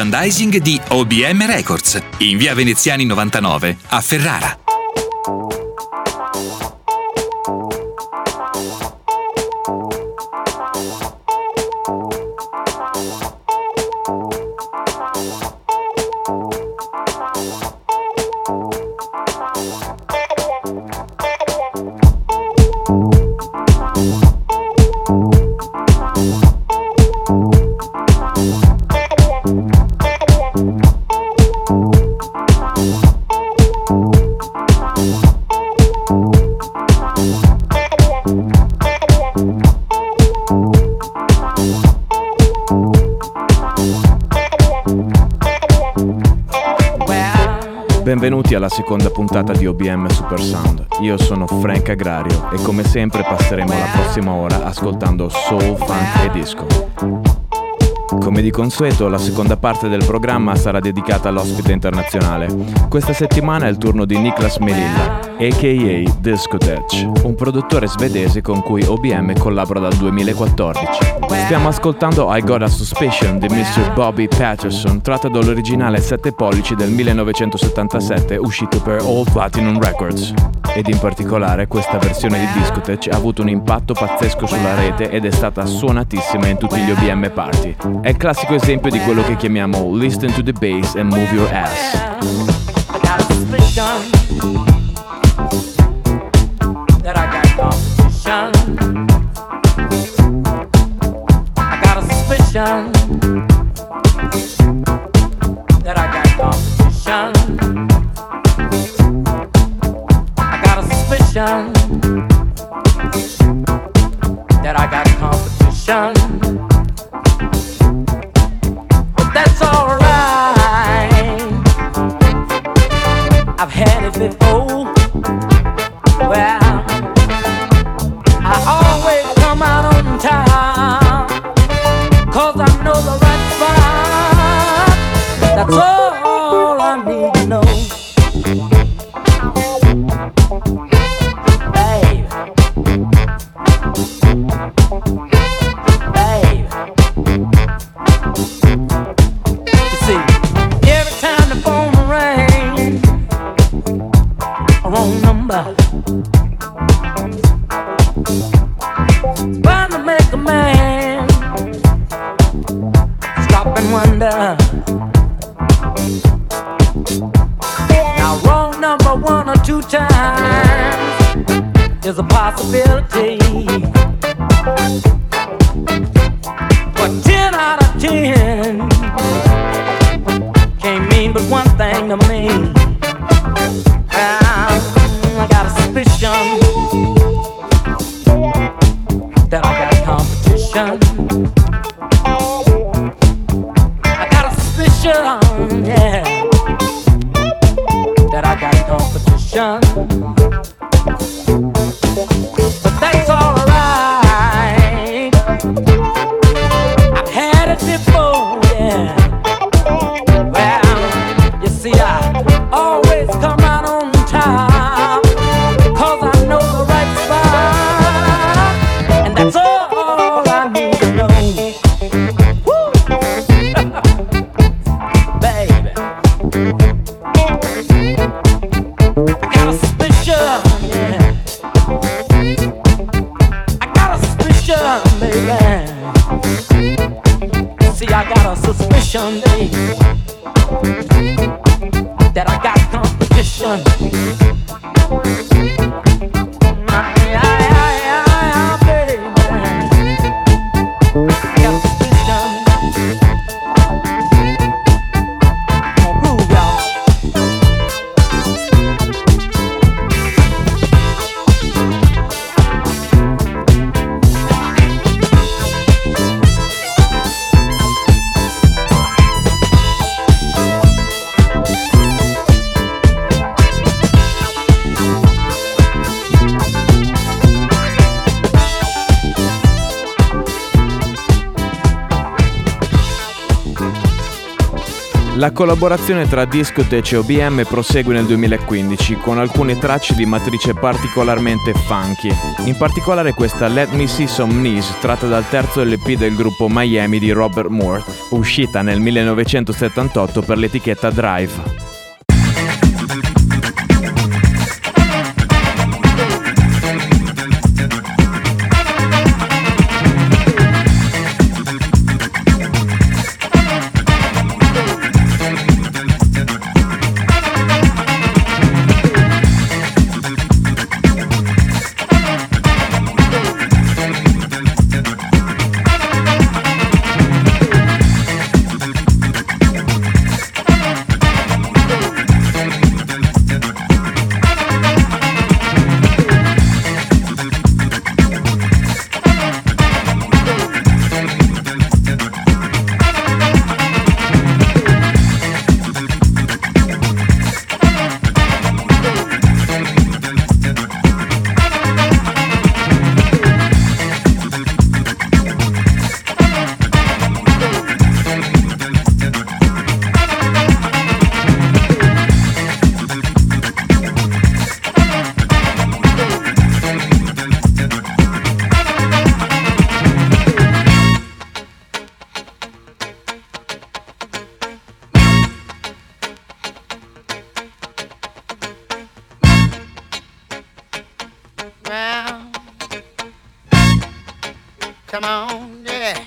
merchandising di OBM Records, in via Veneziani 99 a Ferrara. Benvenuti alla seconda puntata di OBM Super Sound. Io sono Frank Agrario e come sempre passeremo la prossima ora ascoltando soul, funk e disco. Come di consueto, la seconda parte del programma sarà dedicata all'ospite internazionale. Questa settimana è il turno di Niklas Melilla, a.k.a. Discotech, un produttore svedese con cui OBM collabora dal 2014. Stiamo ascoltando I Got a Suspicion di Mr. Bobby Patterson, tratta dall'originale 7 pollici del 1977 uscito per All Platinum Records. Ed in particolare questa versione di Discotech ha avuto un impatto pazzesco sulla rete ed è stata suonatissima in tutti gli OBM party. È il classico esempio di quello che chiamiamo listen to the bass and move your ass. competition. That I got competition. I got a suspicion that I got competition. one thing to me. La collaborazione tra Discotech e OBM prosegue nel 2015 con alcune tracce di matrice particolarmente funky, in particolare questa Let Me See Some Knees tratta dal terzo LP del gruppo Miami di Robert Moore, uscita nel 1978 per l'etichetta Drive. round. Come on, yeah.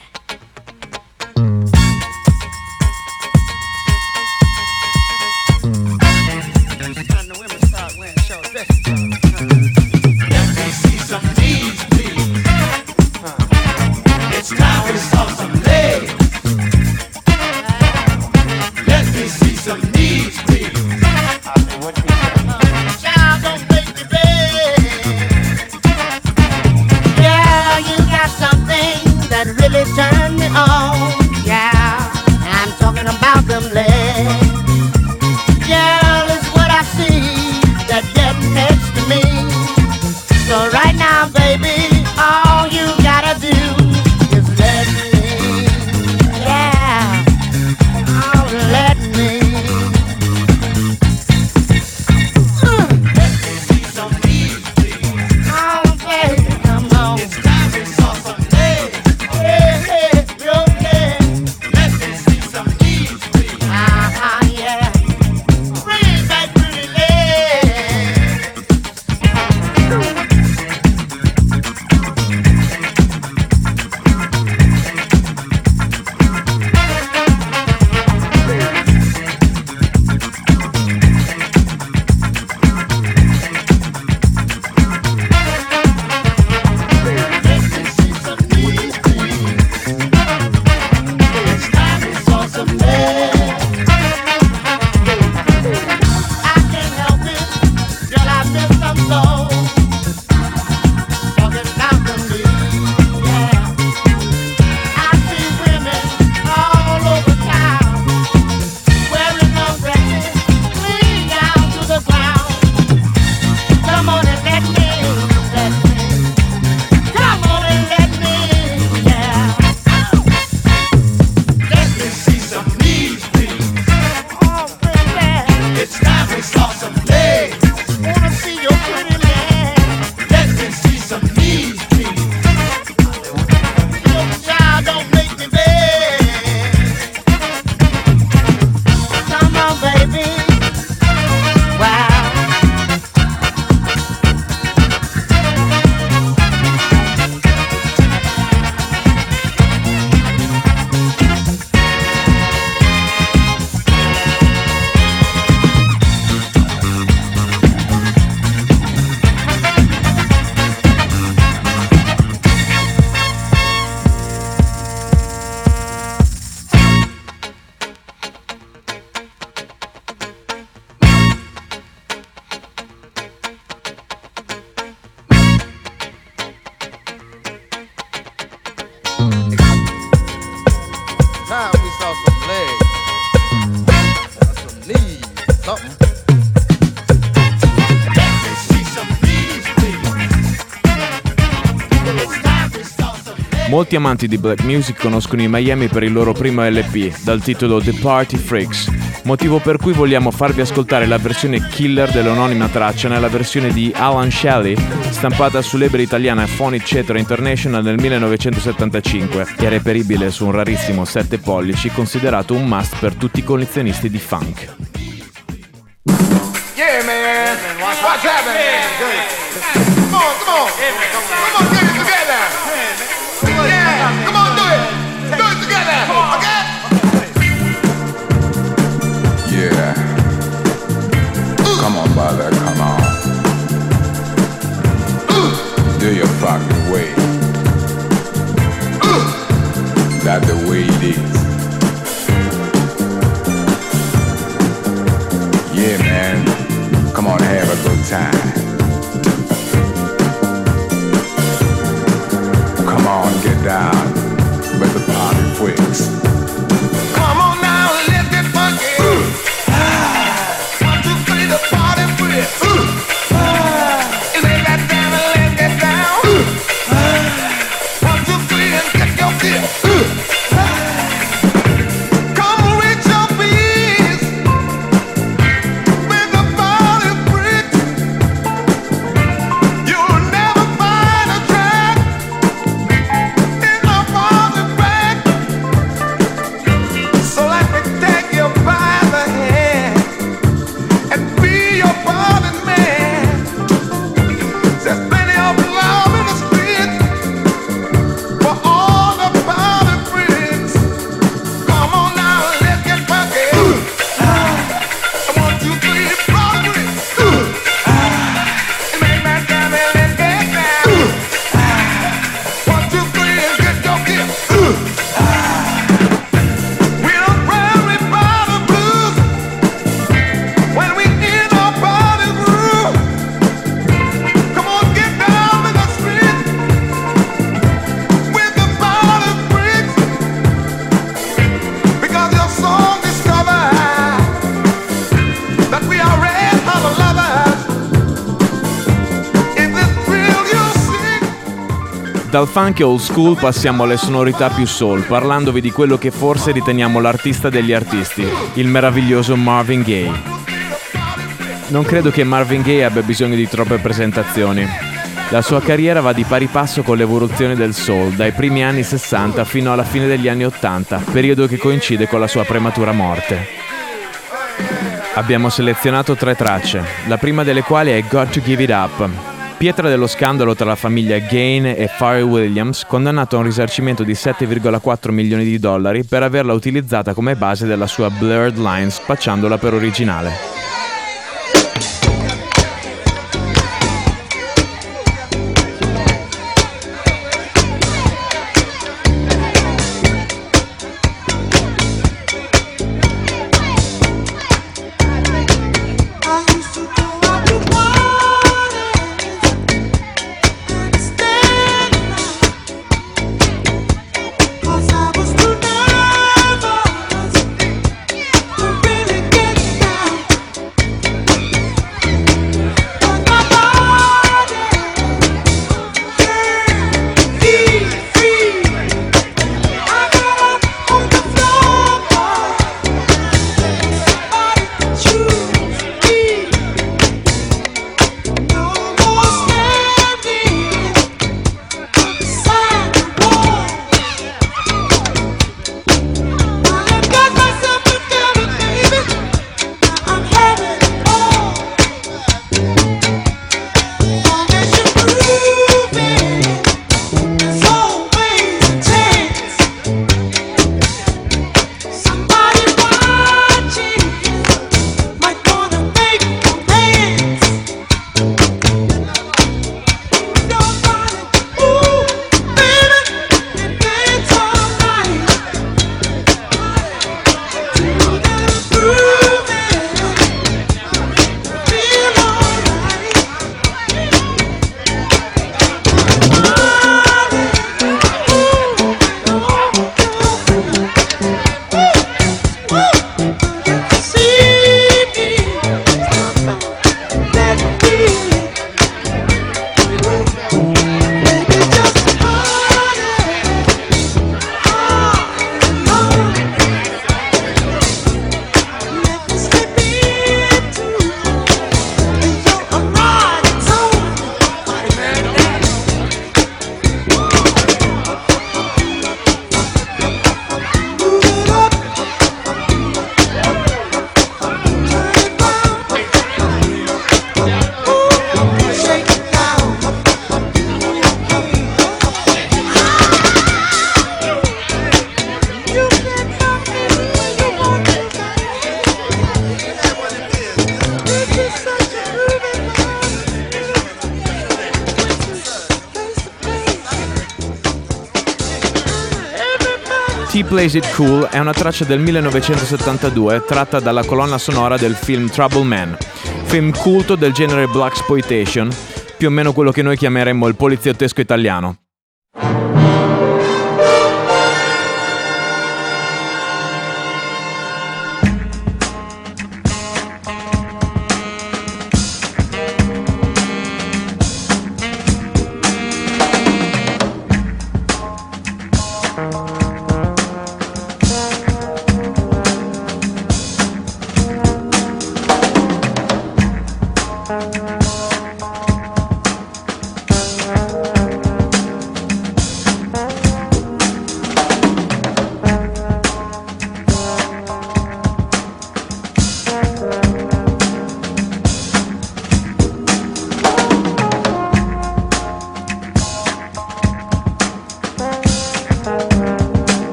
Molti amanti di black music conoscono i Miami per il loro primo LP, dal titolo The Party Freaks, motivo per cui vogliamo farvi ascoltare la versione killer dell'anonima traccia nella versione di Alan Shelley, stampata sull'ebre italiana Phonic Cetro International nel 1975 e reperibile su un rarissimo 7 pollici considerato un must per tutti i collezionisti di funk. Yeah man, what's happening? Come on, come on, fucking way. That's the way it is. Dal funk old school passiamo alle sonorità più soul, parlandovi di quello che forse riteniamo l'artista degli artisti, il meraviglioso Marvin Gaye. Non credo che Marvin Gaye abbia bisogno di troppe presentazioni. La sua carriera va di pari passo con l'evoluzione del soul, dai primi anni 60 fino alla fine degli anni 80, periodo che coincide con la sua prematura morte. Abbiamo selezionato tre tracce, la prima delle quali è Got to Give It Up, pietra dello scandalo tra la famiglia Gain e Pharrell Williams, condannato a un risarcimento di 7,4 milioni di dollari per averla utilizzata come base della sua Blurred Line spacciandola per originale. Plays It Cool è una traccia del 1972 tratta dalla colonna sonora del film Trouble Man, film culto del genere Black Exploitation, più o meno quello che noi chiameremmo il poliziottesco italiano.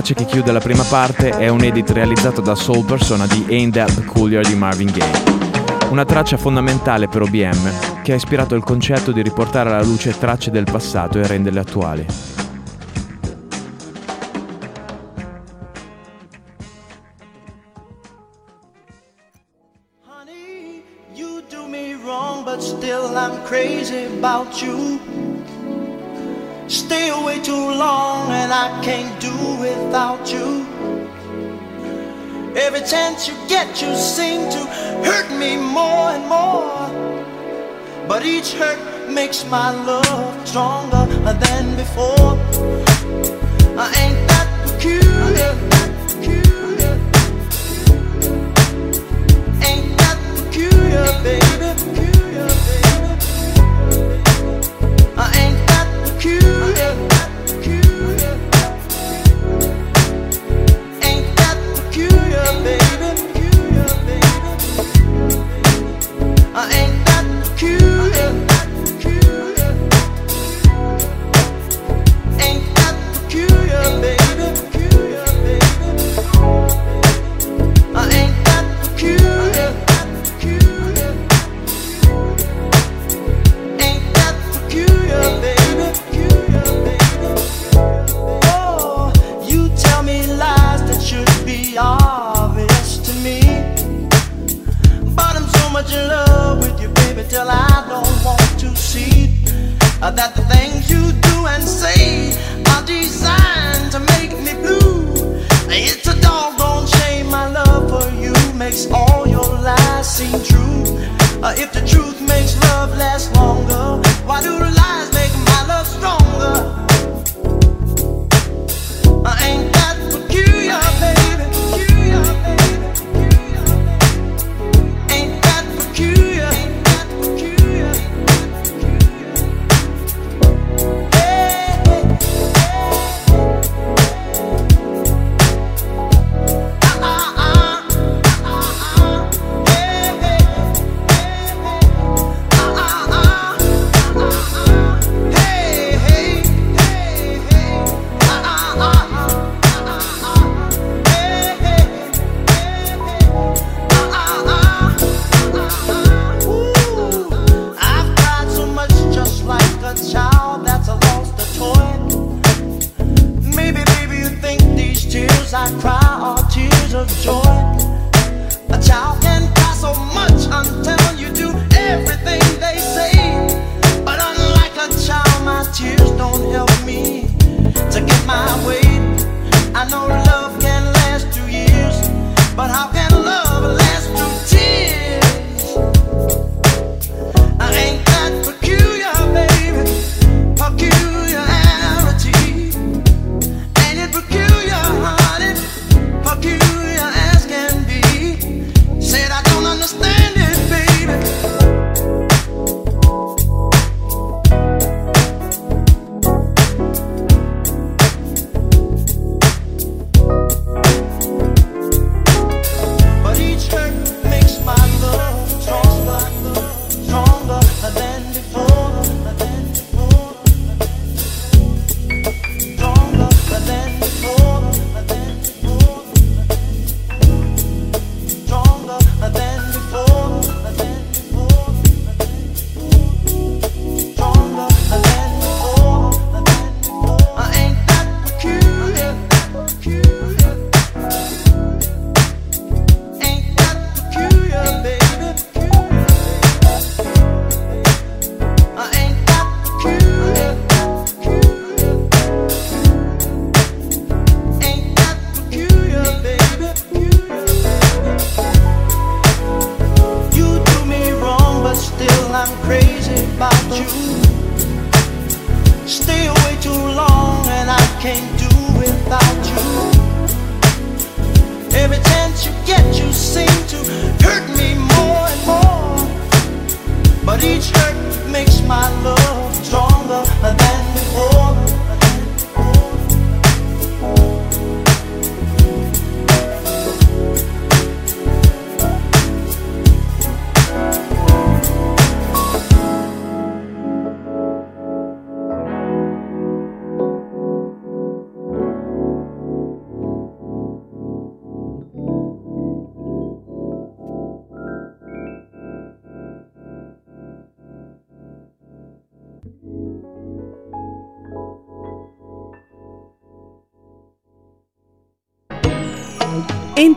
Traccia che chiude la prima parte è un edit realizzato da Soul Persona di Ain't That Peculiar di Marvin Gaye. Una traccia fondamentale per OBM che ha ispirato il concetto di riportare alla luce tracce del passato e renderle attuali. Honey, Stay away too long and I can't do without you. Every chance you get, you seem to hurt me more and more. But each hurt makes my love stronger than before. I ain't that peculiar.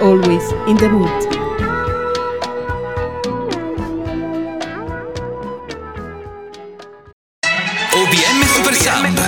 Always in the mood.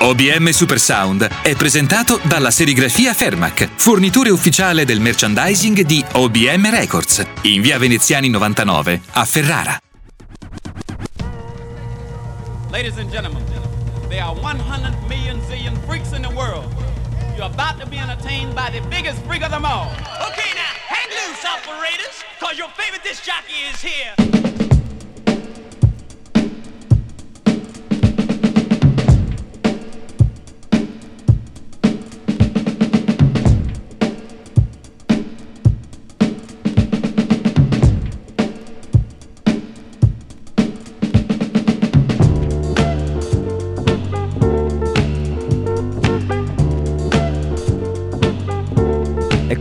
OBM Super Sound è presentato dalla serigrafia Fermac, fornitore ufficiale del merchandising di OBM Records, in via Veneziani 99 a Ferrara. Ladies and gentlemen, there are 100 million zillion freaks in the world. You're about to be entertained by the biggest freak of them all. Okay, now, hang loose, operators, cause your favorite disc jockey is here.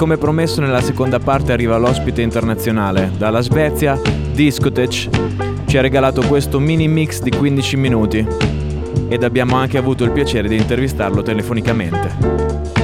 Come promesso nella seconda parte arriva l'ospite internazionale. Dalla Svezia, Discotech ci ha regalato questo mini mix di 15 minuti ed abbiamo anche avuto il piacere di intervistarlo telefonicamente.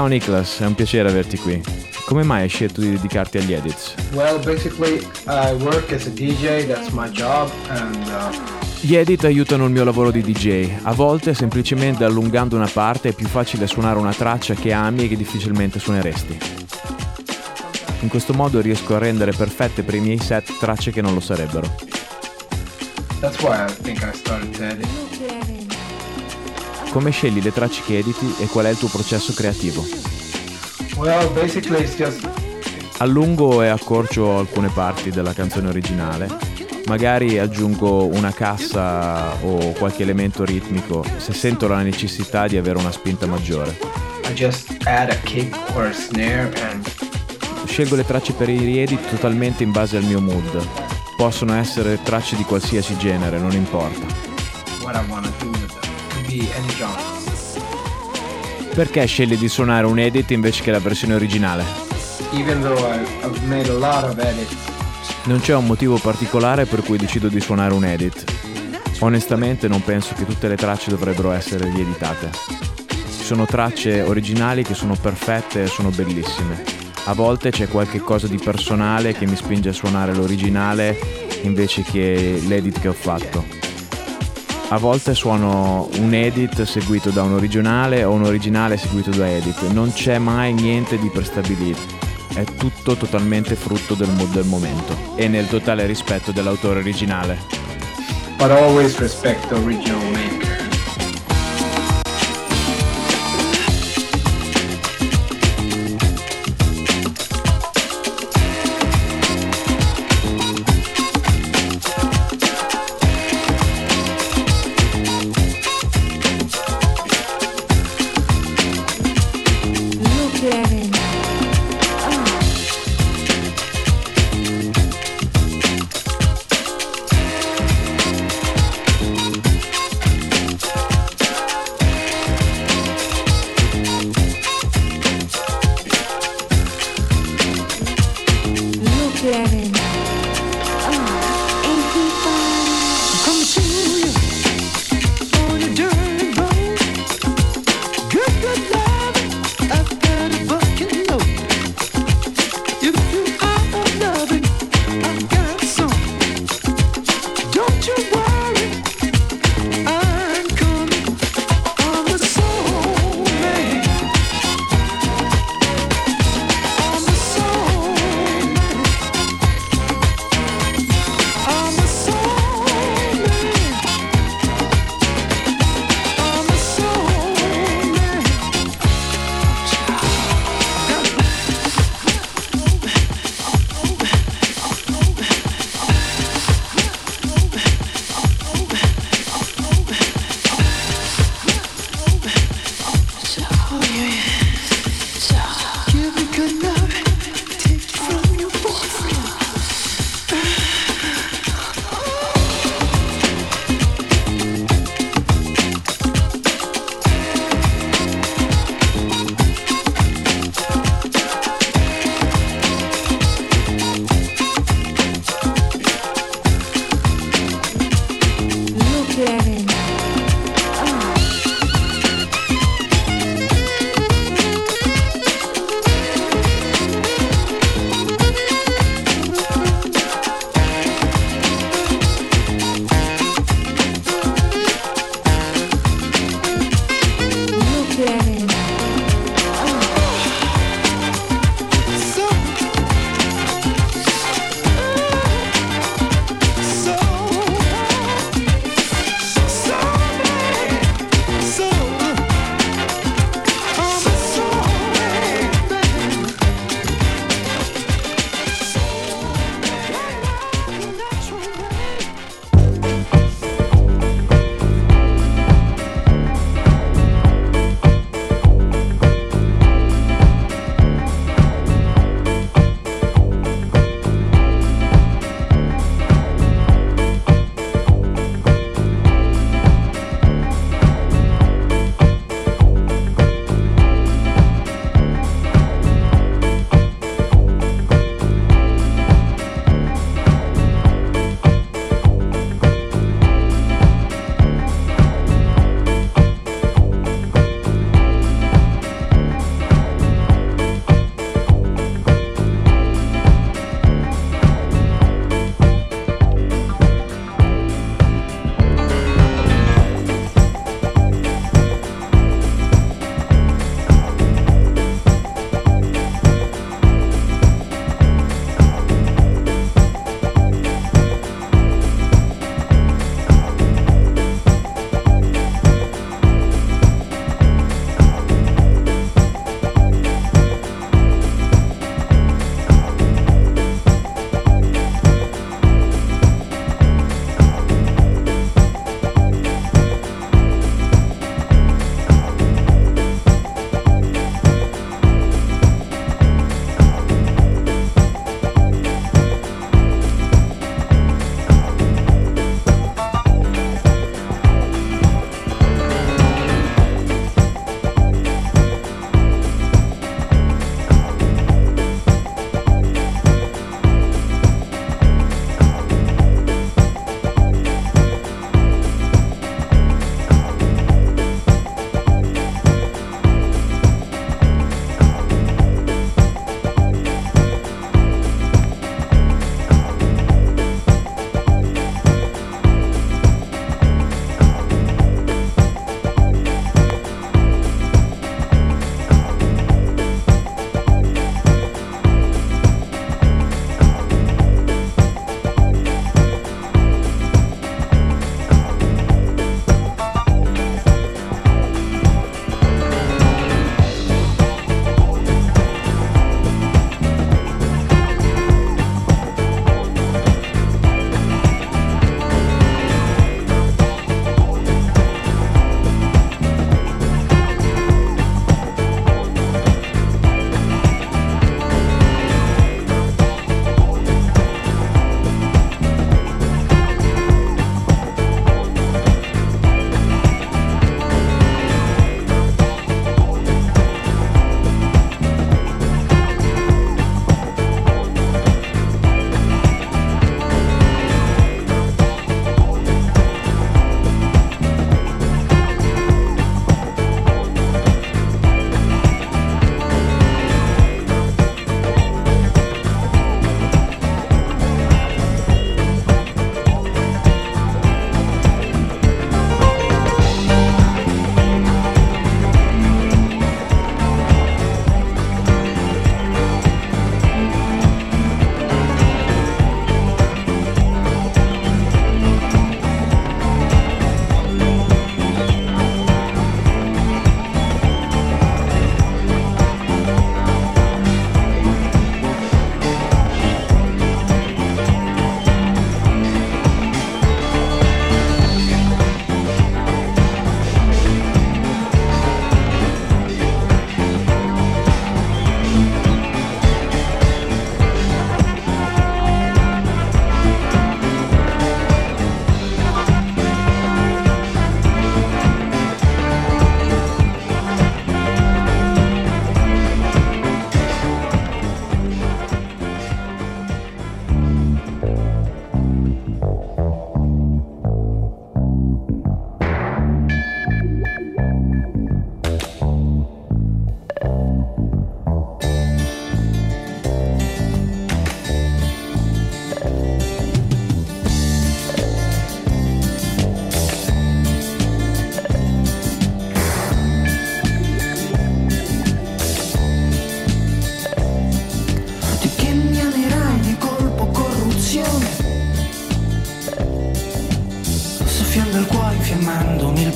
Ciao Nicholas, è un piacere averti qui. Come mai hai scelto di dedicarti agli edits? Well, basically, I work as a DJ, that's my job, and uh, Gli edit aiutano il mio lavoro di DJ. A volte, semplicemente allungando una parte, è più facile suonare una traccia che ami e che difficilmente suoneresti. In questo modo riesco a rendere perfette per i miei set tracce che non lo sarebbero. that's why I think I started to edit. Come scegli le tracce che editi e qual è il tuo processo creativo? Well, basically, it's just Allungo e accorcio alcune parti della canzone originale, magari aggiungo una cassa o qualche elemento ritmico se sento la necessità di avere una spinta maggiore. Scelgo le tracce per i riedit totalmente in base al mio mood. Possono essere tracce di qualsiasi genere, non importa. what I want to do with them. Be any genre. Perché scegli di suonare un edit invece che la versione originale? Even though I, I've made a lot of edits, Non c'è un motivo particolare per cui decido di suonare un edit. Onestamente non penso che tutte le tracce dovrebbero essere rieditate. Ci sono tracce originali che sono perfette e sono bellissime. A volte c'è qualche cosa di personale che mi spinge a suonare l'originale invece che l'edit che ho fatto. A volte suono un edit seguito da un originale o un originale seguito da edit. Non c'è mai niente di prestabilito. È tutto totalmente frutto del mood del momento e nel totale rispetto dell'autore originale. but always respect the original maker.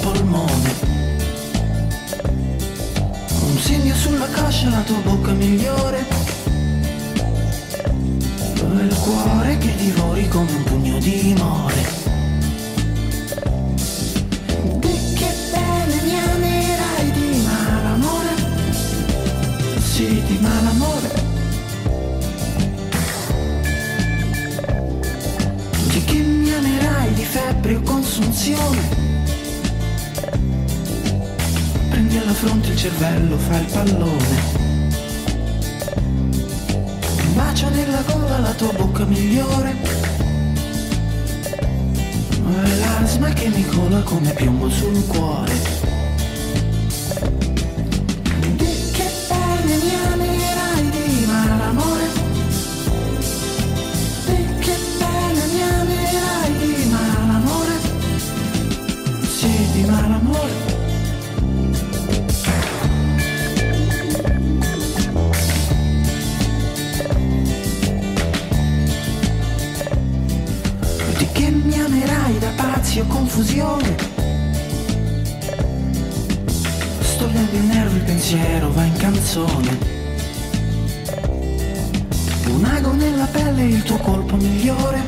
Polmone. Un segno sulla coscia, la tua bocca migliore. Dove il cuore che divori come un pugno di more. Sì, di malamore. Di che mi amerai di febbre o consunzione. Fronte il cervello, fa il pallone. Un bacio nella gola, la tua bocca migliore. L'asma che mi cola come piombo sul cuore. Pensiero va in canzone. Un ago nella pelle il tuo colpo migliore.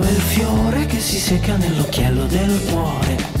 Il fiore che si secca nell'occhiello del cuore.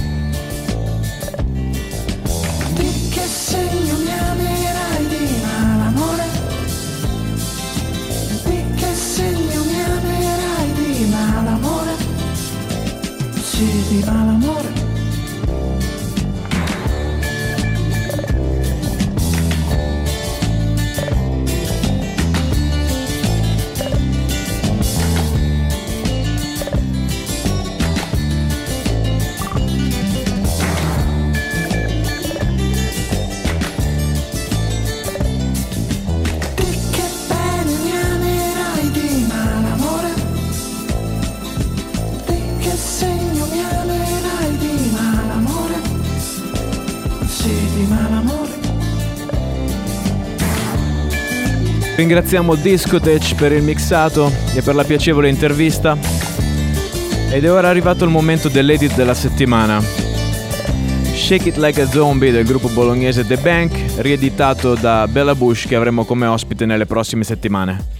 Ringraziamo Discotech per il mixato e per la piacevole intervista. Ed è ora arrivato il momento dell'edit della settimana. Shake It Like a Zombie del gruppo bolognese The Bank, rieditato da Bella Bush che avremo come ospite nelle prossime settimane.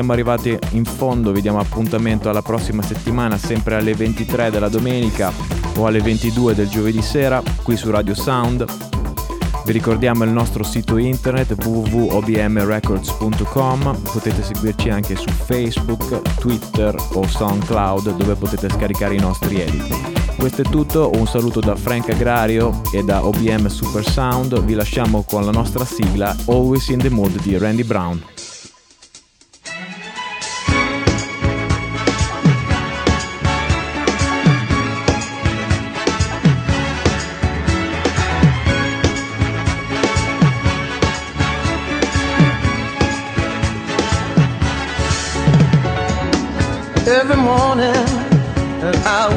Siamo arrivati in fondo, vi diamo appuntamento alla prossima settimana, sempre alle 23 della domenica o alle 22 del giovedì sera, qui su Radio Sound. Vi ricordiamo il nostro sito internet www.obmrecords.com, potete seguirci anche su Facebook, Twitter o SoundCloud dove potete scaricare i nostri edit. Questo è tutto, un saluto da Frank Agrario e da OBM Super Sound, vi lasciamo con la nostra sigla Always in the Mood di Randy Brown.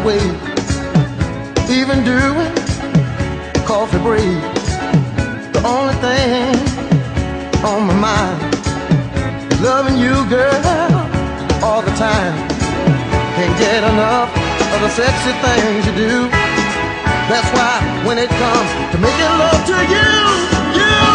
That I wake, even during coffee break, the only thing on my mind loving you, girl, all the time. Can't get enough of the sexy things you do. That's why when it comes to making love to you, you.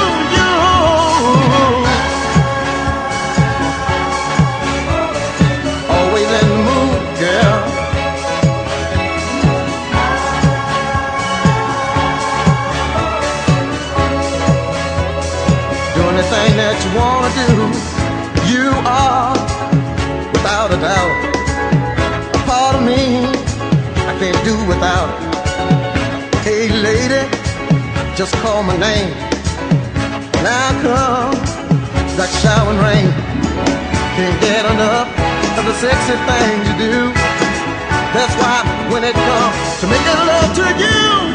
Anything that you wanna do. You are, without a doubt, a part of me. I can't do without. Hey, lady, just call my name. Now come like showering rain. Can't get enough of the sexy things you do. That's why when it comes to making love to you,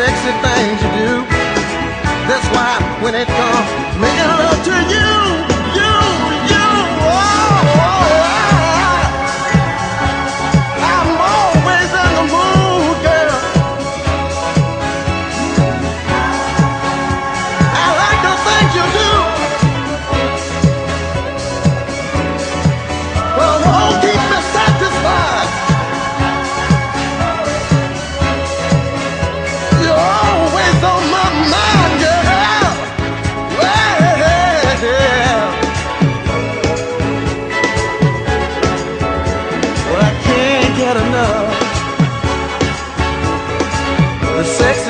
sexy things you do. That's why when it comes making love to you, The sexy